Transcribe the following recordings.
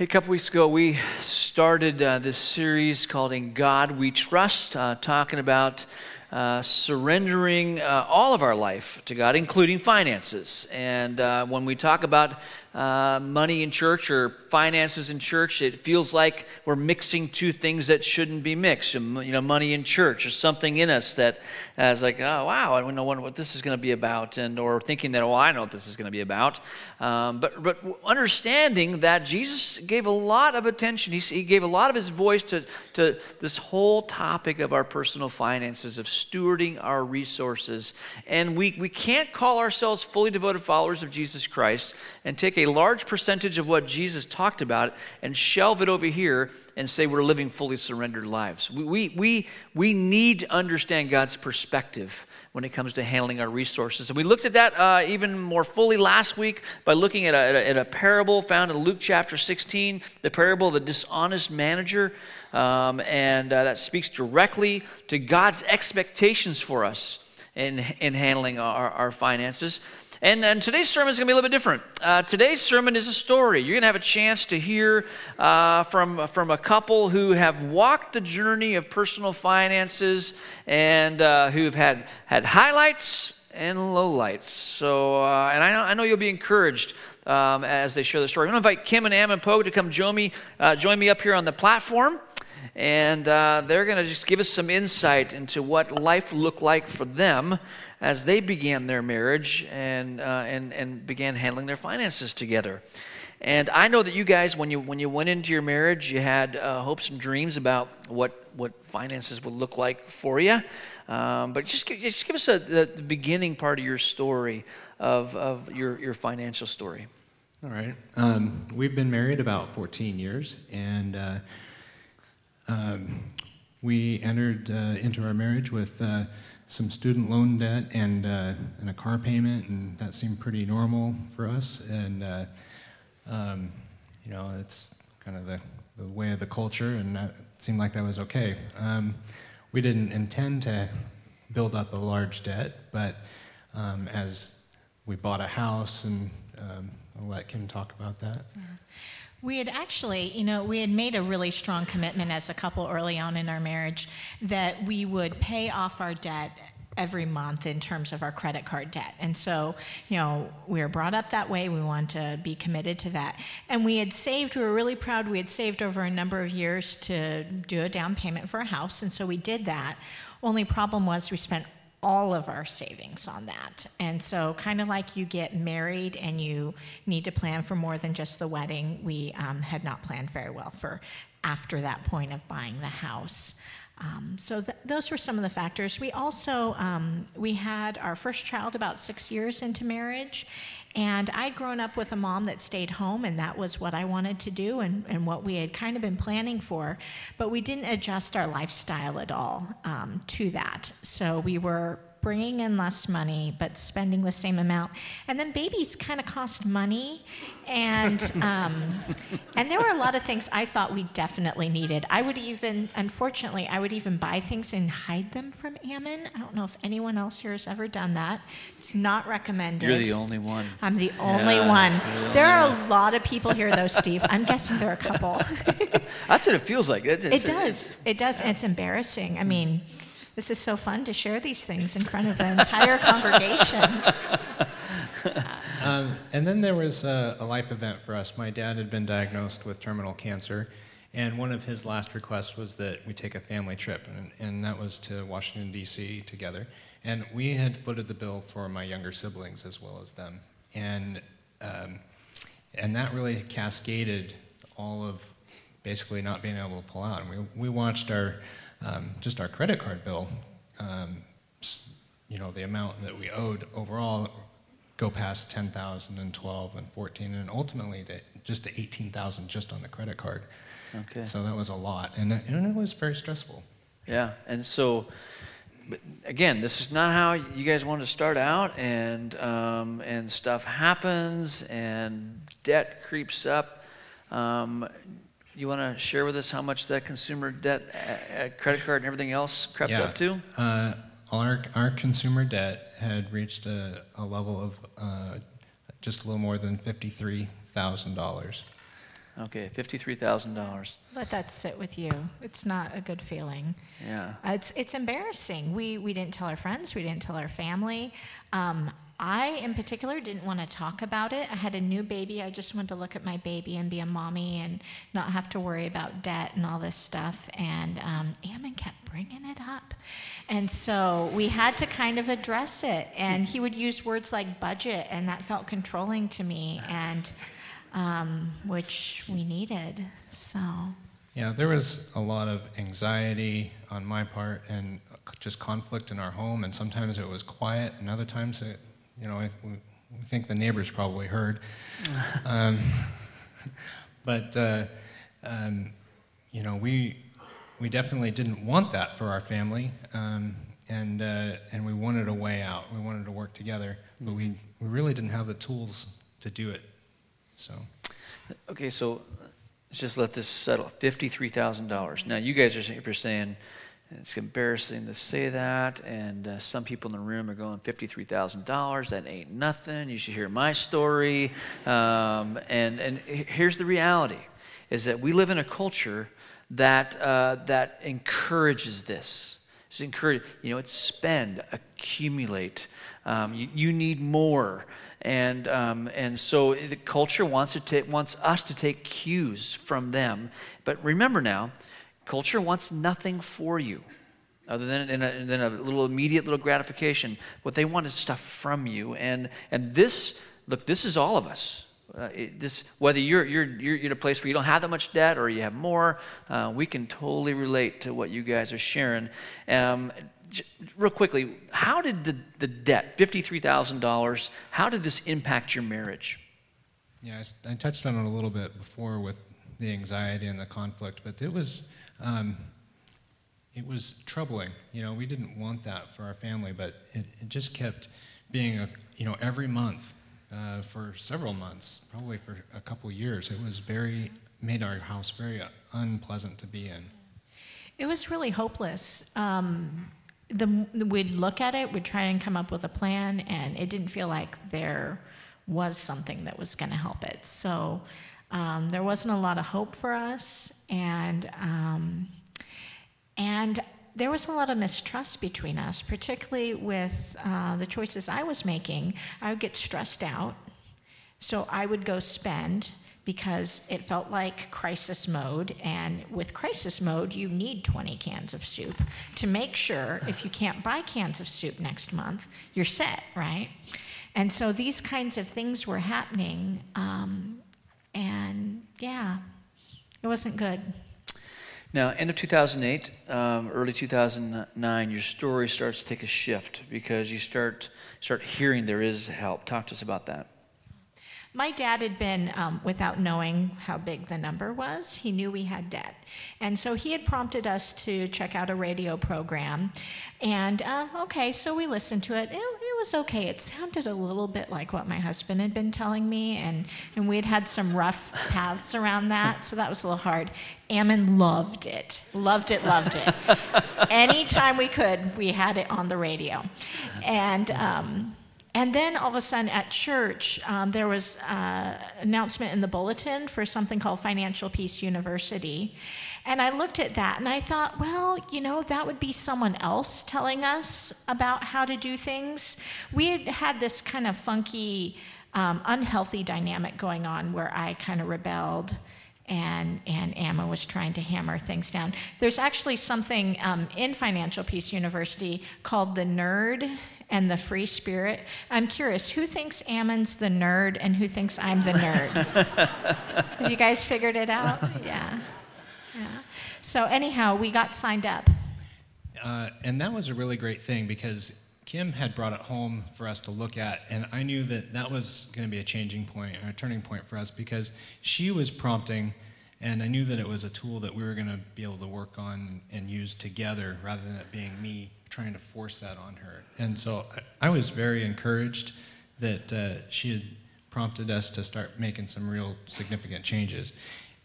A couple weeks ago, we started uh, this series called In God We Trust, uh, talking about uh, surrendering uh, all of our life to God, including finances. And uh, when we talk about uh, money in church or finances in church, it feels like we're mixing two things that shouldn't be mixed. You know, money in church. There's something in us that that is like, oh wow, I don't know what this is going to be about, and or thinking that, oh, I know what this is going to be about. Um, but but understanding that Jesus gave a lot of attention. He, he gave a lot of his voice to to this whole topic of our personal finances, of stewarding our resources, and we we can't call ourselves fully devoted followers of Jesus Christ and take a a large percentage of what Jesus talked about and shelve it over here and say we're living fully surrendered lives. We, we, we, need to understand God's perspective when it comes to handling our resources. And we looked at that uh, even more fully last week by looking at a, at, a, at a, parable found in Luke chapter 16, the parable of the dishonest manager. Um, and uh, that speaks directly to God's expectations for us in, in handling our, our finances. And, and today's sermon is going to be a little bit different. Uh, today's sermon is a story. You're going to have a chance to hear uh, from, from a couple who have walked the journey of personal finances and uh, who've had, had highlights and lowlights. So, uh, and I know, I know you'll be encouraged um, as they share the story. I'm going to invite Kim and Am and Poe to come join me, uh, join me up here on the platform and uh, they're going to just give us some insight into what life looked like for them as they began their marriage and, uh, and, and began handling their finances together. And I know that you guys, when you, when you went into your marriage, you had uh, hopes and dreams about what, what finances would look like for you. Um, but just, just give us a, the, the beginning part of your story, of, of your, your financial story. All right. Um, we've been married about 14 years, and uh, um, we entered uh, into our marriage with uh, some student loan debt and, uh, and a car payment, and that seemed pretty normal for us. And, uh, um, you know, it's kind of the, the way of the culture, and that seemed like that was okay. Um, we didn't intend to build up a large debt, but um, as we bought a house, and um, I'll let Kim talk about that. Yeah. We had actually, you know, we had made a really strong commitment as a couple early on in our marriage that we would pay off our debt every month in terms of our credit card debt. And so, you know, we were brought up that way. We wanted to be committed to that. And we had saved, we were really proud, we had saved over a number of years to do a down payment for a house. And so we did that. Only problem was we spent all of our savings on that. And so, kind of like you get married and you need to plan for more than just the wedding, we um, had not planned very well for after that point of buying the house. Um, so th- those were some of the factors. We also um, we had our first child about six years into marriage, and I'd grown up with a mom that stayed home, and that was what I wanted to do and, and what we had kind of been planning for. But we didn't adjust our lifestyle at all um, to that. So we were bringing in less money but spending the same amount. And then babies kind of cost money, and um, and there were a lot of things I thought we definitely needed. I would even, unfortunately, I would even buy things and hide them from Ammon. I don't know if anyone else here has ever done that. It's not recommended. You're the only one. I'm the only yeah, one. There are a lot of people here, though, Steve. I'm guessing there are a couple. That's what it feels like. It, it does. It does. And it's embarrassing. I mean. This is so fun to share these things in front of the entire congregation. Um, and then there was a, a, life event for us. My dad had been diagnosed with terminal cancer, and one of his last requests was that we take a family trip, and, and that was to Washington, D.C. together. And we had footed the bill for my younger siblings as well as them. And, um, and that really cascaded all of basically not being able to pull out. And we, we watched our um, just our credit card bill, um, you know, the amount that we owed overall go past 10,000 and 12 and 14 and ultimately to, just to 18,000 just on the credit card. Okay. So that was a lot and, and it was very stressful. Yeah. And so, again, this is not how you guys want to start out and, um, and stuff happens and debt creeps up. Um, you want to share with us how much that consumer debt, uh, uh, credit card, and everything else crept yeah. up to? Uh, our, our consumer debt had reached a, a level of uh, just a little more than $53,000. Okay, $53,000. Let that sit with you. It's not a good feeling. Yeah. Uh, It's, it's embarrassing. We, we didn't tell our friends, we didn't tell our family. Um, I, in particular, didn't want to talk about it. I had a new baby. I just wanted to look at my baby and be a mommy and not have to worry about debt and all this stuff. And um, Ammon kept bringing it up. And so we had to kind of address it. And he would use words like budget, and that felt controlling to me, and um, which we needed. So. Yeah, there was a lot of anxiety on my part and just conflict in our home, and sometimes it was quiet, and other times it, you know, I, think the neighbors probably heard. um, but, uh, um, you know, we, we definitely didn't want that for our family, um, and, uh, and we wanted a way out. We wanted to work together, but we, we really didn't have the tools to do it. So. Okay, so let's just let this settle. $53,000. Now, you guys are, are saying it's embarrassing to say that, and uh, some people in the room are going, $53,000, that ain't nothing. You should hear my story. Um, and, and here's the reality is that we live in a culture that, uh, that encourages this. It's encourage, you know, it's spend, accumulate. Um, you, you need more. And, um, and so the culture wants, to ta- wants us to take cues from them. But remember now, culture wants nothing for you other than, than, a, than a little immediate little gratification. What they want is stuff from you. And, and this, look, this is all of us. Uh, it, this, whether you're, you're, you're in a place where you don't have that much debt or you have more, uh, we can totally relate to what you guys are sharing. Um, real quickly, how did the, the debt, $53,000, how did this impact your marriage? Yeah, I, I, touched on it a little bit before with the anxiety and the conflict, but it was, um, it was troubling. You know, we didn't want that for our family, but it, it just kept being, a, you know, every month uh, for several months, probably for a couple years. It was very, made our house very unpleasant to be in. It was really hopeless. Um, the, we'd look at it, we'd try and come up with a plan, and it didn't feel like there was something that was going to help it. So um, there wasn't a lot of hope for us, and um, and there was a lot of mistrust between us, particularly with uh, the choices I was making. I would get stressed out, so I would go spend because it felt like crisis mode. And with crisis mode, you need 20 cans of soup to make sure if you can't buy cans of soup next month, you're set, right? And so these kinds of things were happening. Um, and yeah, it wasn't good. Now, end of 2008, um, early 2009, your story starts to take a shift because you start start hearing there is help. Talk to us about that. My dad had been, um, without knowing how big the number was, he knew we had debt. And so he had prompted us to check out a radio program. And uh, okay, so we listened to it. it. Was okay. It sounded a little bit like what my husband had been telling me. And, and we had had some rough paths around that. So that was a little hard. Ammon loved it. Loved it, loved it. Anytime we could, we had it on the radio. And, um, and then all of a sudden at church, um, there was an uh, announcement in the bulletin for something called Financial Peace University. And I looked at that and I thought, well, you know, that would be someone else telling us about how to do things. We had had this kind of funky, um, unhealthy dynamic going on where I kind of rebelled and and Ammon was trying to hammer things down. There's actually something um, in Financial Peace University called the Nerd and the Free Spirit. I'm curious, who thinks Ammon's the nerd and who thinks I'm the nerd? Have you guys figured it out? Yeah. Yeah. So anyhow, we got signed up. Uh, and that was a really great thing because Kim had brought it home for us to look at, and I knew that that was going to be a changing point, or a turning point for us, because she was prompting, and I knew that it was a tool that we were going to be able to work on and use together rather than it being me trying to force that on her. And so I, was very encouraged that uh, she had prompted us to start making some real significant changes.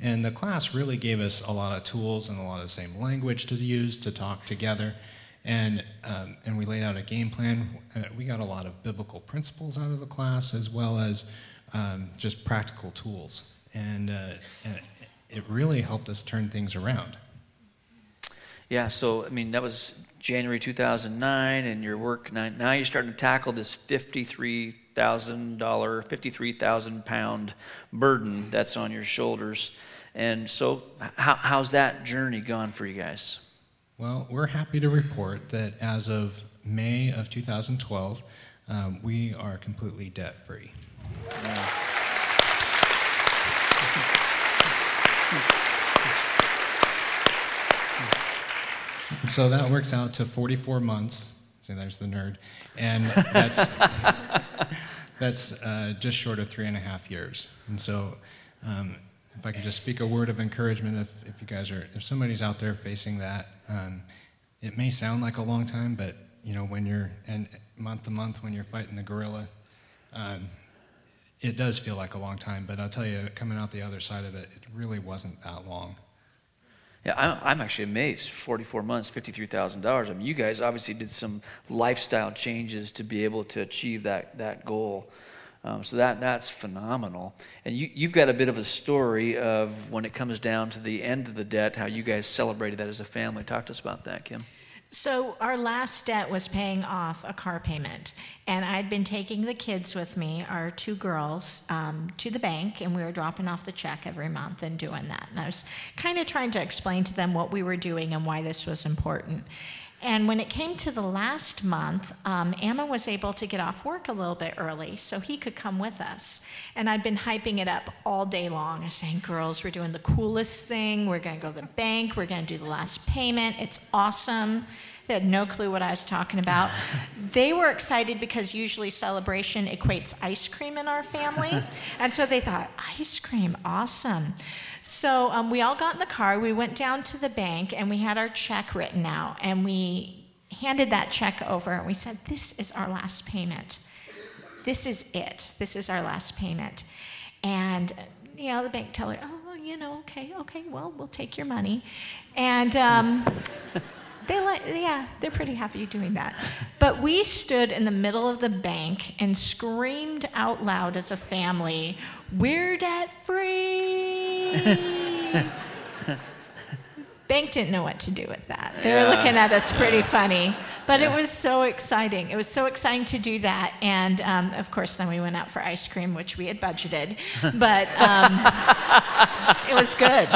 And the class really gave us a lot of tools and a lot of the same language to use to talk together. And, um, and we laid out a game plan. Uh, we got a lot of biblical principles out of the class as well as um, just practical tools. and, uh, and it really helped us turn things around. Yeah, so I mean that was January 2009, and your work now you're starting to tackle this fifty-three thousand dollar, fifty-three thousand pound burden that's on your shoulders. And so, how, how's that journey gone for you guys? Well, we're happy to report that as of May of 2012, um, we are completely debt free. Yeah. so that works out to 44 months. See, there's the nerd. And that's, that's uh, just short of three and a half years. And so, um, if I could just speak a word of encouragement, if, if you guys are, if somebody's out there facing that, um, it may sound like a long time, but you know, when you're, and month to month, when you're fighting the gorilla, um, it does feel like a long time. But I'll tell you, coming out the other side of it, it really wasn't that long. Yeah, I'm actually amazed. 44 months, $53,000. I mean, you guys obviously did some lifestyle changes to be able to achieve that, that goal. Um, so that, that's phenomenal. And you, you've got a bit of a story of when it comes down to the end of the debt, how you guys celebrated that as a family. Talk to us about that, Kim. So, our last debt was paying off a car payment. And I'd been taking the kids with me, our two girls, um, to the bank, and we were dropping off the check every month and doing that. And I was kind of trying to explain to them what we were doing and why this was important. And when it came to the last month, um, was able to get off work a little bit early so he could come with us. And I'd been hyping it up all day long. I was saying, girls, we're doing the coolest thing. We're going to go to the bank. We're going to do the last payment. It's awesome. They had no clue what I was talking about. they were excited because usually celebration equates ice cream in our family. and so they thought, ice cream, awesome. So um, we all got in the car, we went down to the bank, and we had our check written out, and we handed that check over, and we said, This is our last payment. This is it. This is our last payment. And, you know, the bank teller, oh, you know, okay, okay, well, we'll take your money. And, um, they like, yeah, they're pretty happy doing that. But we stood in the middle of the bank and screamed out loud as a family, "We're debt free!" bank didn't know what to do with that. They were looking at us pretty funny, but yeah. it was so exciting. It was so exciting to do that, and um, of course, then we went out for ice cream, which we had budgeted, but um, it was good.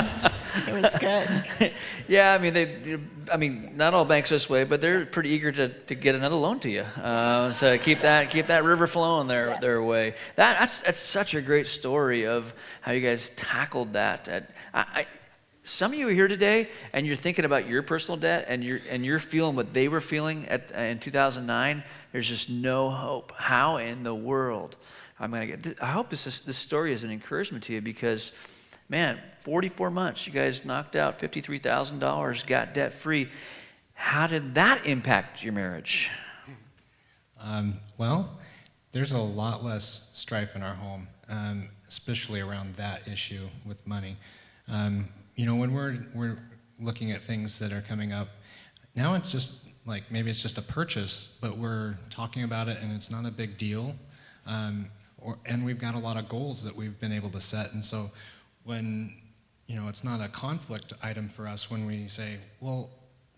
It was good. yeah, I mean, they, I mean, not all banks this way, but they're pretty eager to, to get another loan to you. Uh, so keep that keep that river flowing their yeah. their way. That, that's that's such a great story of how you guys tackled that. At, I, I, some of you are here today and you're thinking about your personal debt and you're and you're feeling what they were feeling at in 2009. There's just no hope. How in the world? I'm gonna get. I hope this is, this story is an encouragement to you because man, 44 months, you guys knocked out $53,000, got debt free. How did that impact your marriage? Um, well, there's a lot less strife in our home, um, especially around that issue with money. Um, you know, when we're, we're looking at things that are coming up, now it's just like maybe it's just a purchase, but we're talking about it and it's not a big deal. Um, or, and we've got a lot of goals that we've been able to set. And so when you know it's not a conflict item for us when we say, well,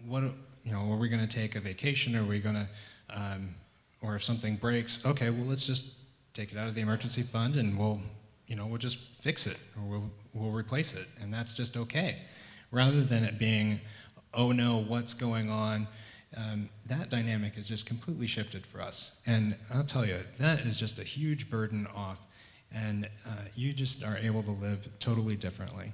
what you know, are we going to take a vacation? Are we going to, um, or if something breaks, okay, well let's just take it out of the emergency fund and we'll you know we'll just fix it or we'll we'll replace it and that's just okay, rather than it being, oh no, what's going on. Um, that dynamic is just completely shifted for us. And I'll tell you, that is just a huge burden off and uh, you just are able to live totally differently.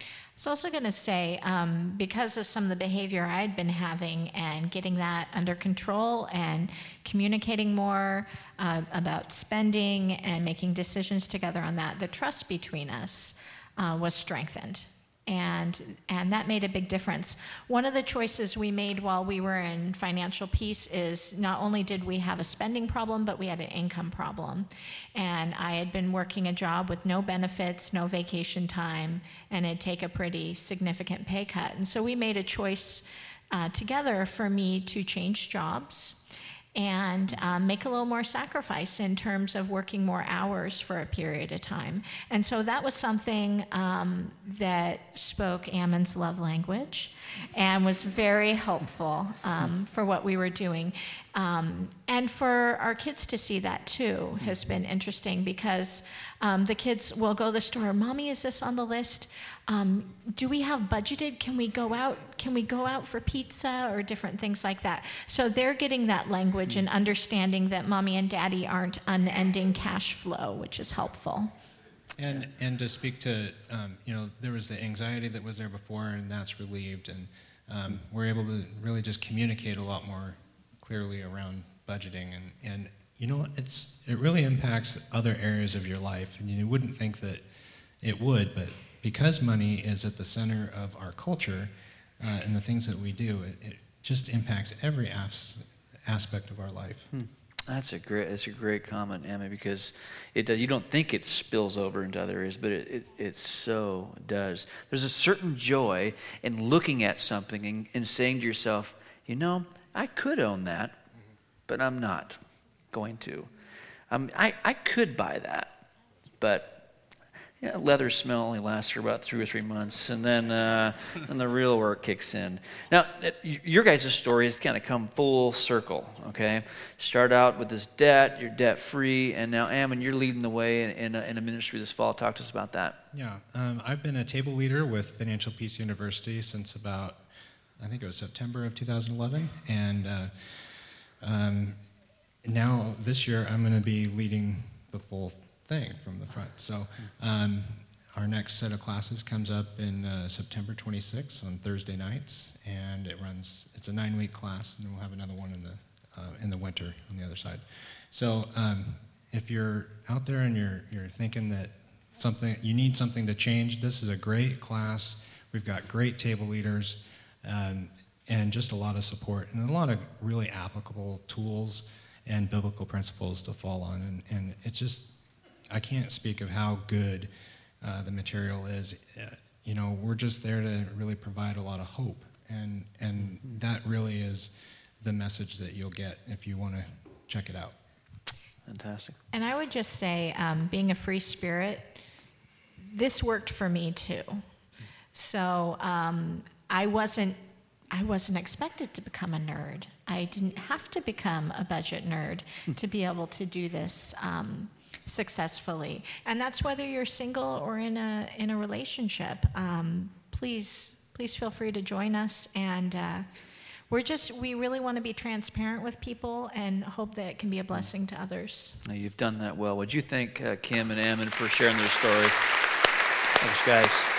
I was also going to say, um, because of some of the behavior I had been having and getting that under control and communicating more uh, about spending and making decisions together on that, the trust between us uh, was strengthened and and that made a big difference. One of the choices we made while we were in financial peace is not only did we have a spending problem, but we had an income problem. And I had been working a job with no benefits, no vacation time, and it'd take a pretty significant pay cut. And so we made a choice uh, together for me to change jobs and um, make a little more sacrifice in terms of working more hours for a period of time. And so that was something um, that spoke Ammon's love language and was very helpful um, for what we were doing. Um, and for our kids to see that too has been interesting because um, the kids will go to the store, Mommy, is this on the list? Um, do we have budgeted? Can we go out? Can we go out for pizza or different things like that? So they're getting that language and understanding that mommy and daddy aren't unending cash flow, which is helpful. And and to speak to, um, you know, there was the anxiety that was there before, and that's relieved, and um, we're able to really just communicate a lot more clearly around budgeting, and and you know, it's it really impacts other areas of your life, and you wouldn't think that it would, but because money is at the center of our culture uh, and the things that we do, it, it just impacts every as- aspect of our life. Hmm. That's a great. That's a great comment, Emma, because it does. You don't think it spills over into other areas, but it, it, it so does. There's a certain joy in looking at something and, and saying to yourself, you know, I could own that, but I'm not going to. Um, I I could buy that, but yeah, leather smell only lasts for about three or three months, and then uh, then the real work kicks in. Now, your guys' story has kind of come full circle. Okay, start out with this debt, you're debt free, and now Ammon, you're leading the way in, in, a, in a ministry this fall. Talk to us about that. Yeah, um, I've been a table leader with Financial Peace University since about I think it was September of 2011, and uh, um, now this year I'm going to be leading the full thing from the front. So um, our next set of classes comes up in uh, September 26th on Thursday nights, and it runs. It's a nine-week class, and then we'll have another one in the uh, in the winter on the other side. So um, if you're out there and you're you're thinking that something you need something to change, this is a great class. We've got great table leaders. Um, and just a lot of support and a lot of really applicable tools and biblical principles to fall on. And, and it's just I can't speak of how good uh, the material is. Uh, you know, we're just there to really provide a lot of hope, and and that really is the message that you'll get if you want to check it out. Fantastic. And I would just say, um, being a free spirit, this worked for me too. So um, I wasn't I wasn't expected to become a nerd. I didn't have to become a budget nerd to be able to do this. Um, successfully. And that's whether you're single or in a, in a relationship. Um, please, please feel free to join us. And uh, we're just, we really want to be transparent with people and hope that it can be a blessing to others. Now, you've done that well. Would you thank uh, Kim and Ammon for sharing their story? Thanks, guys.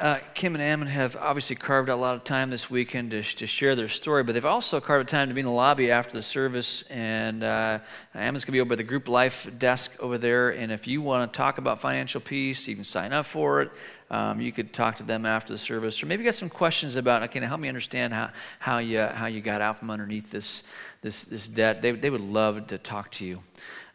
Uh, Kim and Ammon have obviously carved out a lot of time this weekend to, to share their story, but they've also carved time to be in the lobby after the service. And uh, Ammon's going to be over by the group life desk over there. And if you want to talk about financial peace, you can sign up for it. Um, you could talk to them after the service, or maybe get some questions about. Okay, now help me understand how, how you how you got out from underneath this this this debt. They they would love to talk to you.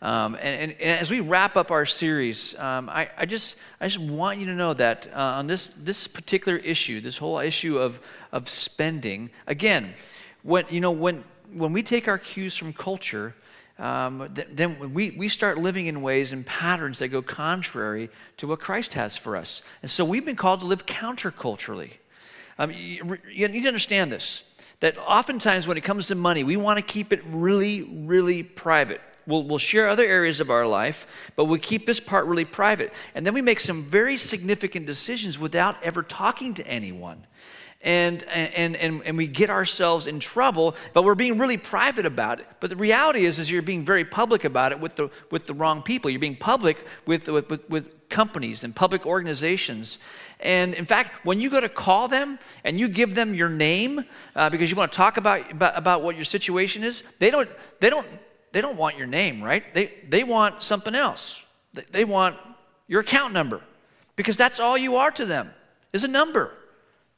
Um, and, and, and, as we wrap up our series, um, I, I, just, I just want you to know that uh, on this, this particular issue, this whole issue of, of spending, again, when, you know, when, when we take our cues from culture, um, th- then we, we start living in ways and patterns that go contrary to what Christ has for us. And so we've been called to live counterculturally. Um, you, you need to understand this that oftentimes when it comes to money, we want to keep it really, really private. We'll, we'll share other areas of our life, but we keep this part really private. And then we make some very significant decisions without ever talking to anyone. And, and, and, and we get ourselves in trouble, but we're being really private about it. But the reality is, is you're being very public about it with the, with the wrong people. You're being public with, with, with, companies and public organizations. And in fact, when you go to call them and you give them your name uh, because you want to talk about, about, about what your situation is, they don't, they don't they don't want your name, right? They, they want something else. They, want your account number because that's all you are to them is a number.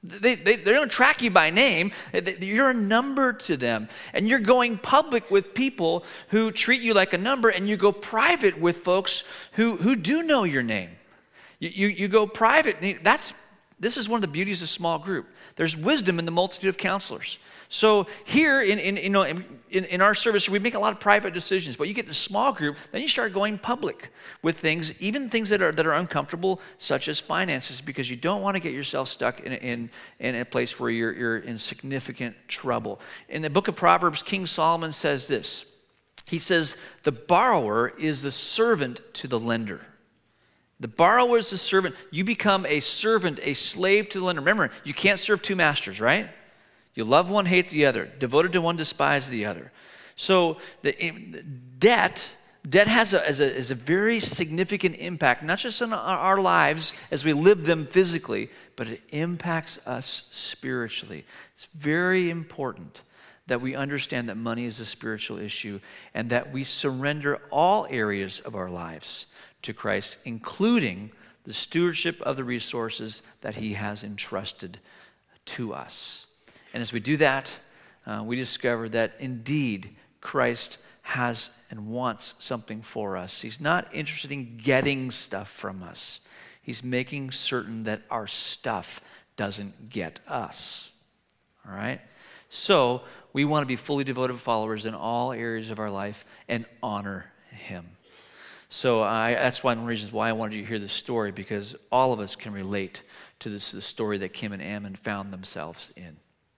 They, they, they don't track you by name. You're a number to them. And you're going public with people who treat you like a number, and you go private with folks who, who do know your name. You, you, you go private. That's, This is one of the beauties of small group. There's wisdom in the multitude of counselors. So here in, in, you know, in, in our service, we make a lot of private decisions, but you get the small group, then you start going public with things, even things that are, that are uncomfortable, such as finances, because you don't want to get yourself stuck in, in, in a place where you're, you're in significant trouble. In the book of Proverbs, King Solomon says this. He says, The borrower is the servant to the lender. The borrower is the servant. You become a servant, a slave to the lender. Remember, you can't serve two masters, right? You love one, hate the other. Devoted to one, despise the other. So the eh, debt, debt has a, has a, has a very significant impact, not just on our lives as we live them physically, but it impacts us spiritually. It's very important that we understand that money is a spiritual issue and that we surrender all areas of our lives to Christ, including the stewardship of the resources that He has entrusted to us. And as we do that, uh, we discover that indeed Christ has and wants something for us. He's not interested in getting stuff from us, He's making certain that our stuff doesn't get us. All right? So, we want to be fully devoted followers in all areas of our life and honor Him. So I, that's one reasons why I wanted you to hear this story because all of us can relate to this the story that Kim and Ammon found themselves in.